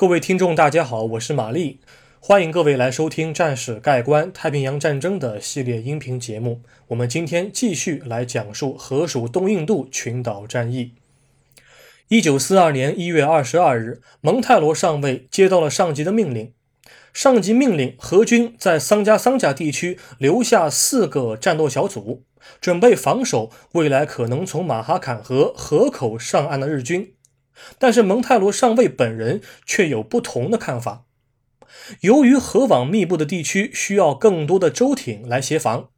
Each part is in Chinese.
各位听众，大家好，我是玛丽，欢迎各位来收听《战史盖棺：太平洋战争》的系列音频节目。我们今天继续来讲述河属东印度群岛战役。一九四二年一月二十二日，蒙泰罗上尉接到了上级的命令，上级命令何军在桑加桑加地区留下四个战斗小组，准备防守未来可能从马哈坎河河口上岸的日军。但是蒙泰罗上尉本人却有不同的看法。由于河网密布的地区需要更多的舟艇来协防，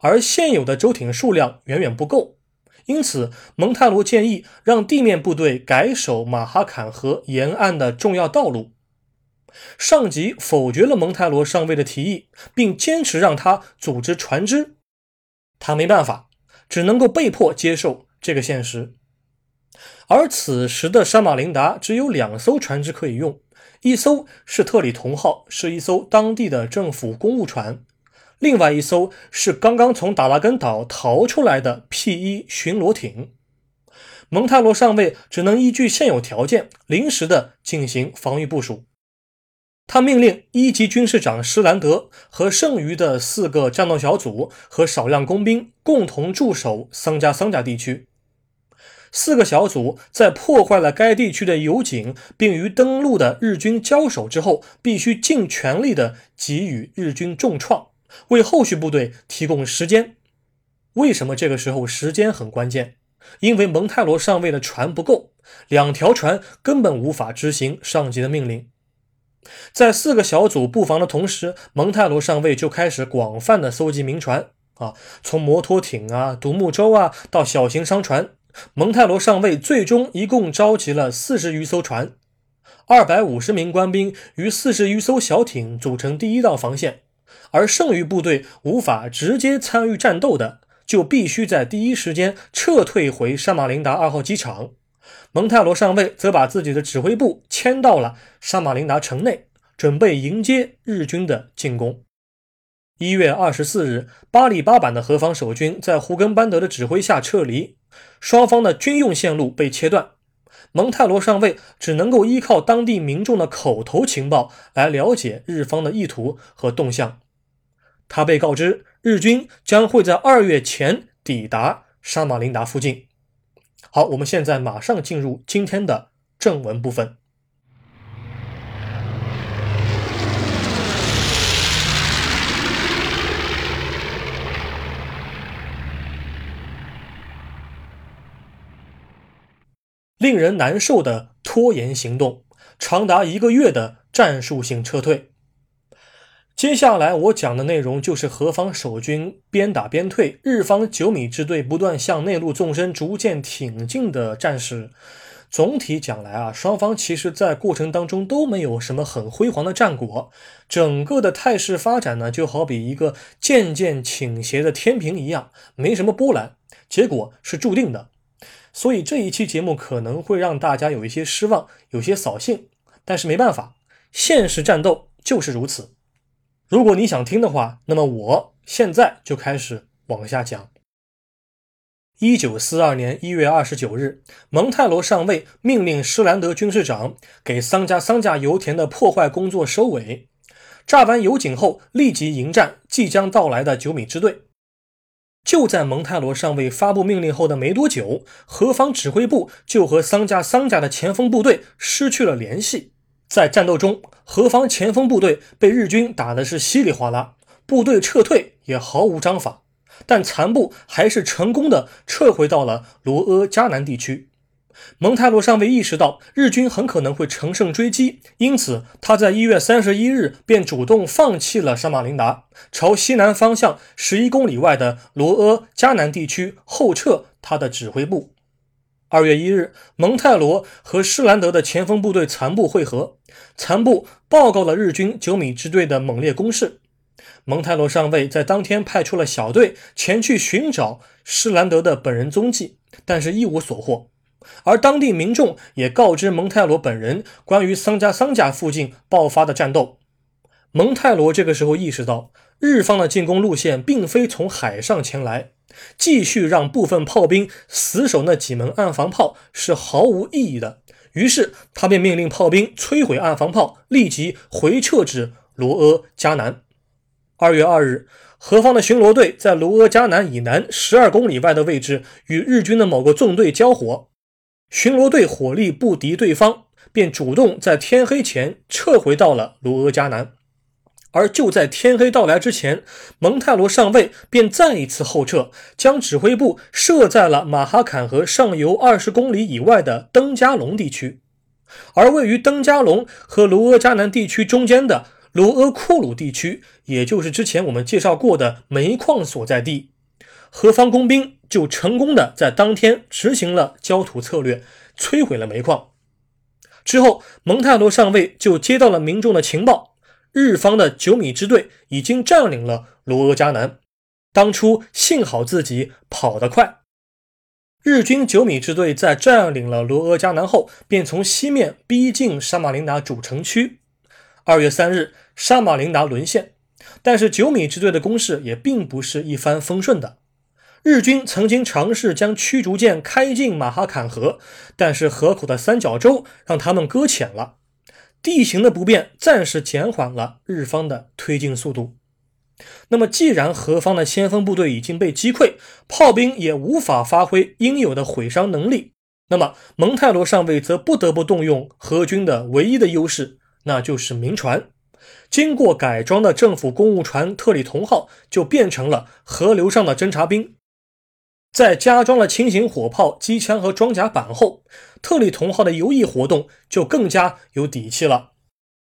而现有的舟艇数量远远不够，因此蒙泰罗建议让地面部队改守马哈坎河沿岸的重要道路。上级否决了蒙泰罗上尉的提议，并坚持让他组织船只。他没办法，只能够被迫接受这个现实。而此时的沙马林达只有两艘船只可以用，一艘是特里同号，是一艘当地的政府公务船；另外一艘是刚刚从达拉根岛逃出来的 P-1 巡逻艇。蒙泰罗上尉只能依据现有条件，临时的进行防御部署。他命令一级军事长施兰德和剩余的四个战斗小组和少量工兵共同驻守桑加桑加地区。四个小组在破坏了该地区的油井，并与登陆的日军交手之后，必须尽全力的给予日军重创，为后续部队提供时间。为什么这个时候时间很关键？因为蒙泰罗上尉的船不够，两条船根本无法执行上级的命令。在四个小组布防的同时，蒙泰罗上尉就开始广泛的搜集民船啊，从摩托艇啊、独木舟啊到小型商船。蒙泰罗上尉最终一共召集了四十余艘船，二百五十名官兵与四十余艘小艇组成第一道防线，而剩余部队无法直接参与战斗的，就必须在第一时间撤退回沙马林达二号机场。蒙泰罗上尉则把自己的指挥部迁到了沙马林达城内，准备迎接日军的进攻。一月二十四日，巴里巴板的河防守军在胡根班德的指挥下撤离。双方的军用线路被切断，蒙泰罗上尉只能够依靠当地民众的口头情报来了解日方的意图和动向。他被告知日军将会在二月前抵达沙马林达附近。好，我们现在马上进入今天的正文部分。令人难受的拖延行动，长达一个月的战术性撤退。接下来我讲的内容就是何方守军边打边退，日方九米支队不断向内陆纵深，逐渐挺进的战史。总体讲来啊，双方其实在过程当中都没有什么很辉煌的战果，整个的态势发展呢，就好比一个渐渐倾斜的天平一样，没什么波澜，结果是注定的。所以这一期节目可能会让大家有一些失望，有些扫兴，但是没办法，现实战斗就是如此。如果你想听的话，那么我现在就开始往下讲。一九四二年一月二十九日，蒙泰罗上尉命令施兰德军事长给桑加桑加油田的破坏工作收尾，炸完油井后，立即迎战即将到来的九米支队。就在蒙泰罗上尉发布命令后的没多久，何方指挥部就和桑加桑加的前锋部队失去了联系。在战斗中，何方前锋部队被日军打的是稀里哗啦，部队撤退也毫无章法，但残部还是成功的撤回到了罗阿加南地区。蒙泰罗上尉意识到日军很可能会乘胜追击，因此他在一月三十一日便主动放弃了沙马林达，朝西南方向十一公里外的罗阿加南地区后撤他的指挥部。二月一日，蒙泰罗和施兰德的前锋部队残部会合，残部报告了日军九米支队的猛烈攻势。蒙泰罗上尉在当天派出了小队前去寻找施兰德的本人踪迹，但是一无所获。而当地民众也告知蒙泰罗本人关于桑加桑加附近爆发的战斗。蒙泰罗这个时候意识到，日方的进攻路线并非从海上前来，继续让部分炮兵死守那几门岸防炮是毫无意义的。于是他便命令炮兵摧毁岸防炮，立即回撤至罗阿迦南。二月二日，何方的巡逻队在罗阿迦南以南十二公里外的位置与日军的某个纵队交火，巡逻队火力不敌对方，便主动在天黑前撤回到了卢阿迦南。而就在天黑到来之前，蒙泰罗上尉便再一次后撤，将指挥部设在了马哈坎河上游二十公里以外的登加龙地区，而位于登加龙和卢阿迦南地区中间的。卢阿库鲁地区，也就是之前我们介绍过的煤矿所在地，何方工兵就成功的在当天执行了焦土策略，摧毁了煤矿。之后，蒙泰罗上尉就接到了民众的情报，日方的九米支队已经占领了罗阿迦南。当初幸好自己跑得快。日军九米支队在占领了罗阿迦南后，便从西面逼近沙马林达主城区。二月三日，沙马林达沦陷，但是九米支队的攻势也并不是一帆风顺的。日军曾经尝试将驱逐舰开进马哈坎河，但是河口的三角洲让他们搁浅了。地形的不便暂时减缓了日方的推进速度。那么，既然何方的先锋部队已经被击溃，炮兵也无法发挥应有的毁伤能力，那么蒙泰罗上尉则不得不动用何军的唯一的优势。那就是民船，经过改装的政府公务船特里同号就变成了河流上的侦察兵。在加装了轻型火炮、机枪和装甲板后，特里同号的游弋活动就更加有底气了。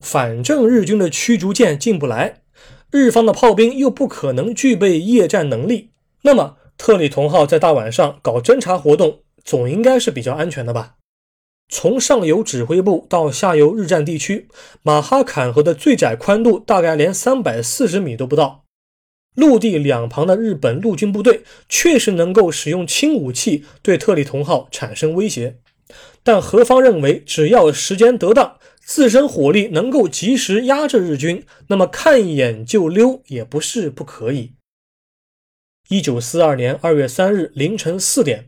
反正日军的驱逐舰进不来，日方的炮兵又不可能具备夜战能力，那么特里同号在大晚上搞侦察活动，总应该是比较安全的吧。从上游指挥部到下游日战地区，马哈坎河的最窄宽度大概连三百四十米都不到。陆地两旁的日本陆军部队确实能够使用轻武器对特里同号产生威胁，但何方认为只要时间得当，自身火力能够及时压制日军，那么看一眼就溜也不是不可以。一九四二年二月三日凌晨四点，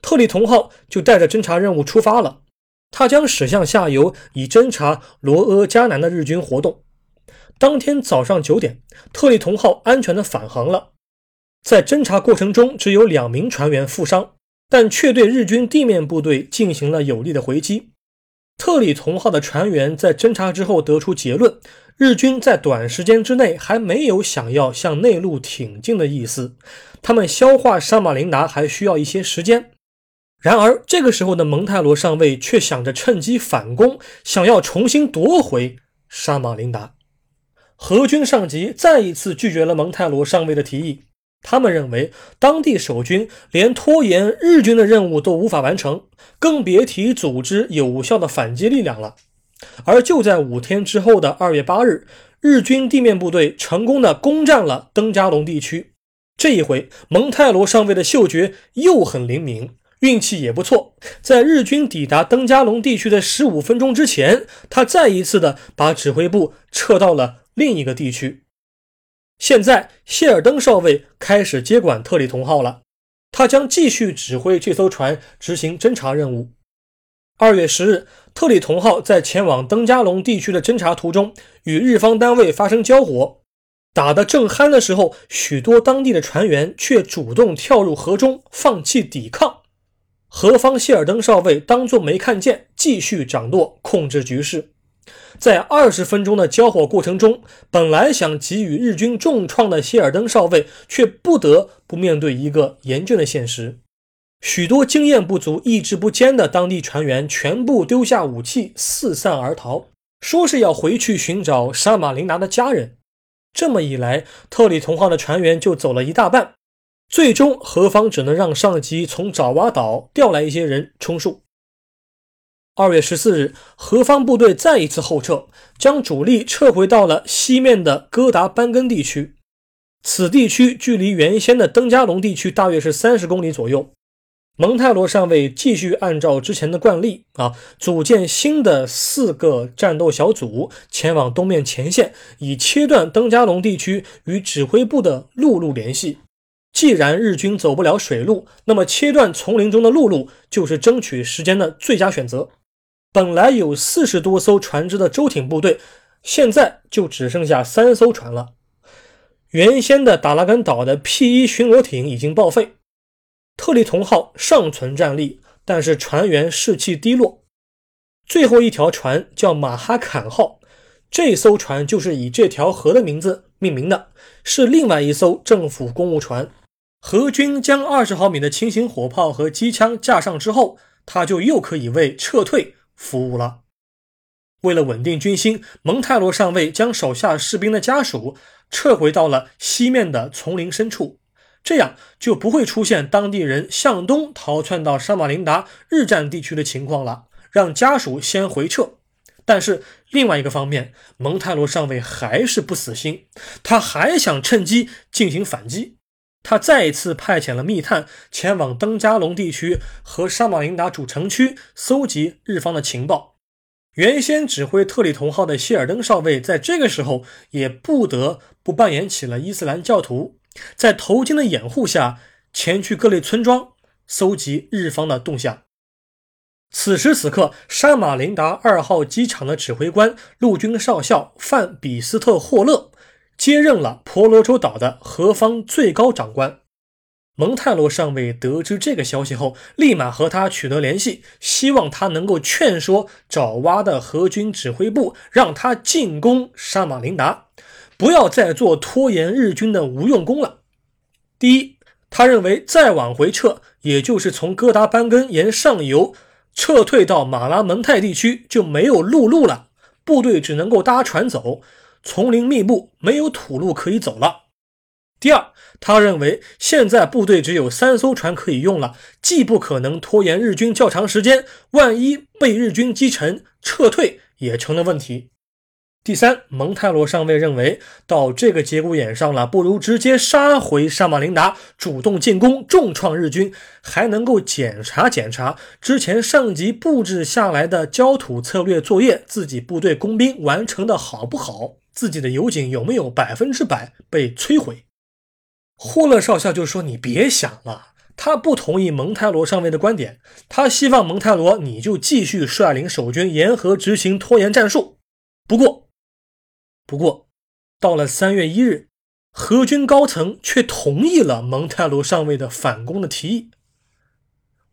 特里同号就带着侦察任务出发了。他将驶向下游，以侦察罗阿迦南的日军活动。当天早上九点，特里同号安全的返航了。在侦察过程中，只有两名船员负伤，但却对日军地面部队进行了有力的回击。特里同号的船员在侦查之后得出结论：日军在短时间之内还没有想要向内陆挺进的意思，他们消化沙马林达还需要一些时间。然而，这个时候的蒙泰罗上尉却想着趁机反攻，想要重新夺回沙马林达。何军上级再一次拒绝了蒙泰罗上尉的提议。他们认为，当地守军连拖延日军的任务都无法完成，更别提组织有效的反击力量了。而就在五天之后的二月八日，日军地面部队成功的攻占了登加龙地区。这一回，蒙泰罗上尉的嗅觉又很灵敏。运气也不错，在日军抵达登加龙地区的十五分钟之前，他再一次的把指挥部撤到了另一个地区。现在，谢尔登少尉开始接管特里同号了，他将继续指挥这艘船执行侦察任务。二月十日，特里同号在前往登加龙地区的侦察途中，与日方单位发生交火，打得正酣的时候，许多当地的船员却主动跳入河中，放弃抵抗。何方谢尔登少尉当作没看见，继续掌舵控制局势。在二十分钟的交火过程中，本来想给予日军重创的谢尔登少尉，却不得不面对一个严峻的现实：许多经验不足、意志不坚的当地船员全部丢下武器，四散而逃，说是要回去寻找沙马林达的家人。这么一来，特里同号的船员就走了一大半。最终，何方只能让上级从爪哇岛调来一些人充数。二月十四日，何方部队再一次后撤，将主力撤回到了西面的哥达班根地区。此地区距离原先的登加龙地区大约是三十公里左右。蒙泰罗上尉继续按照之前的惯例啊，组建新的四个战斗小组，前往东面前线，以切断登加龙地区与指挥部的陆路联系。既然日军走不了水路，那么切断丛林中的陆路就是争取时间的最佳选择。本来有四十多艘船只的舟艇部队，现在就只剩下三艘船了。原先的达拉根岛的 P 一巡逻艇已经报废，特立同号尚存战力，但是船员士气低落。最后一条船叫马哈坎号，这艘船就是以这条河的名字命名的，是另外一艘政府公务船。荷军将二十毫米的轻型火炮和机枪架上之后，它就又可以为撤退服务了。为了稳定军心，蒙泰罗上尉将手下士兵的家属撤回到了西面的丛林深处，这样就不会出现当地人向东逃窜到沙马林达日占地区的情况了。让家属先回撤。但是另外一个方面，蒙泰罗上尉还是不死心，他还想趁机进行反击。他再一次派遣了密探前往登加龙地区和沙马林达主城区搜集日方的情报。原先指挥特里同号的谢尔登少尉，在这个时候也不得不扮演起了伊斯兰教徒，在头巾的掩护下，前去各类村庄搜集日方的动向。此时此刻，沙马林达二号机场的指挥官陆军少校范比斯特霍勒接任了婆罗洲岛的何方最高长官。蒙泰罗上尉得知这个消息后，立马和他取得联系，希望他能够劝说爪哇的荷军指挥部，让他进攻沙马林达，不要再做拖延日军的无用功了。第一，他认为再往回撤，也就是从哥达班根沿上游撤退到马拉蒙泰地区，就没有陆路了，部队只能够搭船走，丛林密布，没有土路可以走了。第二，他认为现在部队只有三艘船可以用了，既不可能拖延日军较长时间，万一被日军击沉，撤退也成了问题。第三，蒙泰罗上尉认为，到这个节骨眼上了，不如直接杀回沙马林达，主动进攻，重创日军，还能够检查检查之前上级布置下来的焦土策略作业，自己部队工兵完成的好不好，自己的油井有没有百分之百被摧毁。霍勒少校就说：“你别想了。”他不同意蒙泰罗上尉的观点，他希望蒙泰罗你就继续率领守军沿河执行拖延战术。不过，不过，到了三月一日，何军高层却同意了蒙泰罗上尉的反攻的提议。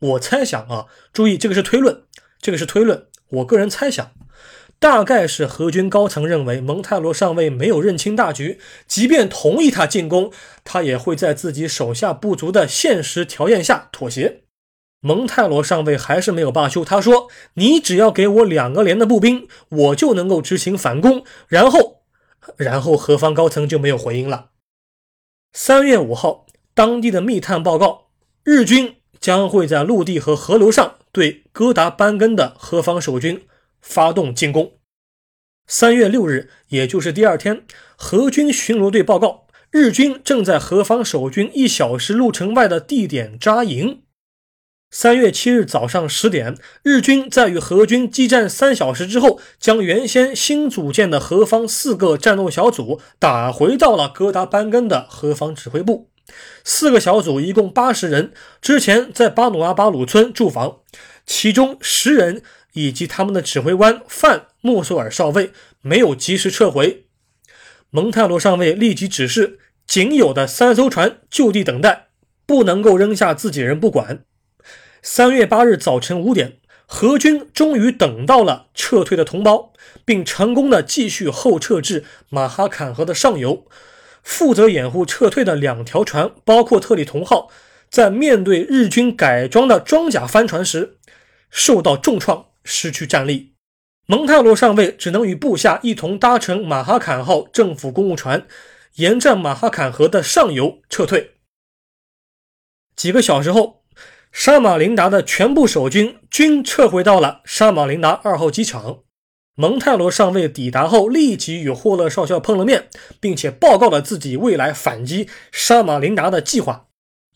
我猜想啊，注意这个是推论，这个是推论。我个人猜想，大概是何军高层认为蒙泰罗上尉没有认清大局，即便同意他进攻，他也会在自己手下不足的现实条件下妥协。蒙泰罗上尉还是没有罢休，他说：“你只要给我两个连的步兵，我就能够执行反攻。”然后。然后何方高层就没有回应了。三月五号，当地的密探报告，日军将会在陆地和河流上对哥达班根的何方守军发动进攻。三月六日，也就是第二天，何军巡逻队报告，日军正在何方守军一小时路程外的地点扎营。三月七日早上十点，日军在与荷军激战三小时之后，将原先新组建的何方四个战斗小组打回到了哥达班根的何方指挥部。四个小组一共八十人，之前在巴努阿巴鲁村驻防，其中十人以及他们的指挥官范莫索尔少尉没有及时撤回。蒙泰罗上尉立即指示，仅有的三艘船就地等待，不能够扔下自己人不管。三月八日早晨五点，荷军终于等到了撤退的同胞，并成功的继续后撤至马哈坎河的上游。负责掩护撤退的两条船，包括特里同号，在面对日军改装的装甲帆船时，受到重创，失去战力。蒙泰罗上尉只能与部下一同搭乘马哈坎号政府公务船，沿着马哈坎河的上游撤退。几个小时后。沙马林达的全部守军均撤回到了沙马林达二号机场。蒙泰罗上尉抵达后，立即与霍勒少校碰了面，并且报告了自己未来反击沙马林达的计划。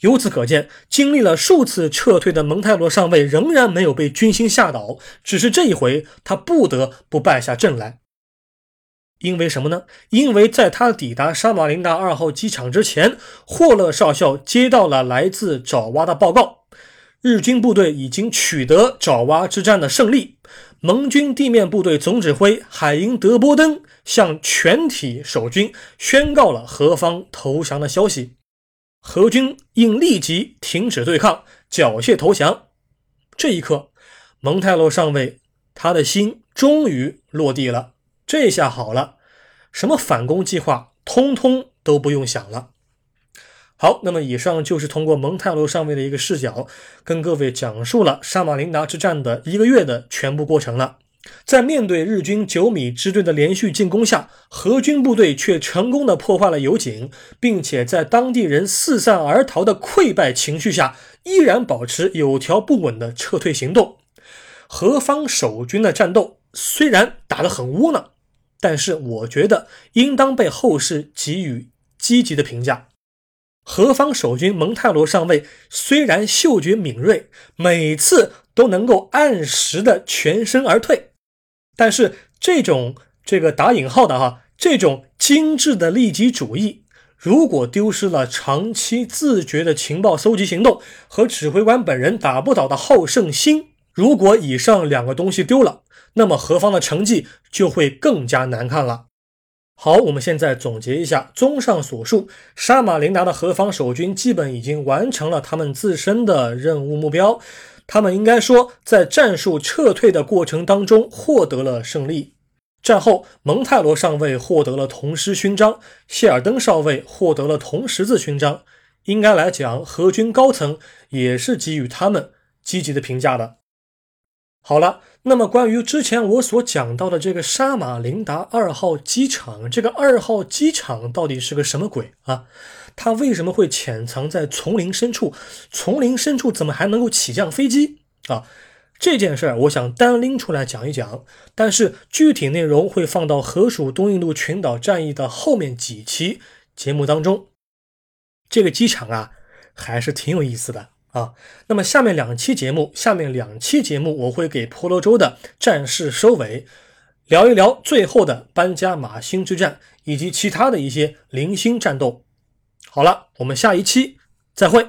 由此可见，经历了数次撤退的蒙泰罗上尉仍然没有被军心吓倒，只是这一回他不得不败下阵来。因为什么呢？因为在他抵达沙马林达二号机场之前，霍勒少校接到了来自爪哇的报告。日军部队已经取得爪哇之战的胜利。盟军地面部队总指挥海因德波登向全体守军宣告了何方投降的消息。何军应立即停止对抗，缴械投降。这一刻，蒙泰罗上尉他的心终于落地了。这下好了，什么反攻计划，通通都不用想了。好，那么以上就是通过蒙泰罗上尉的一个视角，跟各位讲述了沙马林达之战的一个月的全部过程了。在面对日军九米支队的连续进攻下，荷军部队却成功的破坏了油井，并且在当地人四散而逃的溃败情绪下，依然保持有条不紊的撤退行动。何方守军的战斗虽然打得很窝囊，但是我觉得应当被后世给予积极的评价。何方守军蒙泰罗上尉虽然嗅觉敏锐，每次都能够按时的全身而退，但是这种这个打引号的哈，这种精致的利己主义，如果丢失了长期自觉的情报搜集行动和指挥官本人打不倒的好胜心，如果以上两个东西丢了，那么何方的成绩就会更加难看了。好，我们现在总结一下。综上所述，沙马林达的何方守军基本已经完成了他们自身的任务目标。他们应该说，在战术撤退的过程当中获得了胜利。战后，蒙泰罗上尉获得了铜狮勋章，谢尔登少尉获得了铜十字勋章。应该来讲，何军高层也是给予他们积极的评价的。好了。那么，关于之前我所讲到的这个沙马林达二号机场，这个二号机场到底是个什么鬼啊？它为什么会潜藏在丛林深处？丛林深处怎么还能够起降飞机啊？这件事儿，我想单拎出来讲一讲，但是具体内容会放到河属东印度群岛战役的后面几期节目当中。这个机场啊，还是挺有意思的。啊，那么下面两期节目，下面两期节目我会给婆罗洲的战事收尾，聊一聊最后的班加马星之战以及其他的一些零星战斗。好了，我们下一期再会。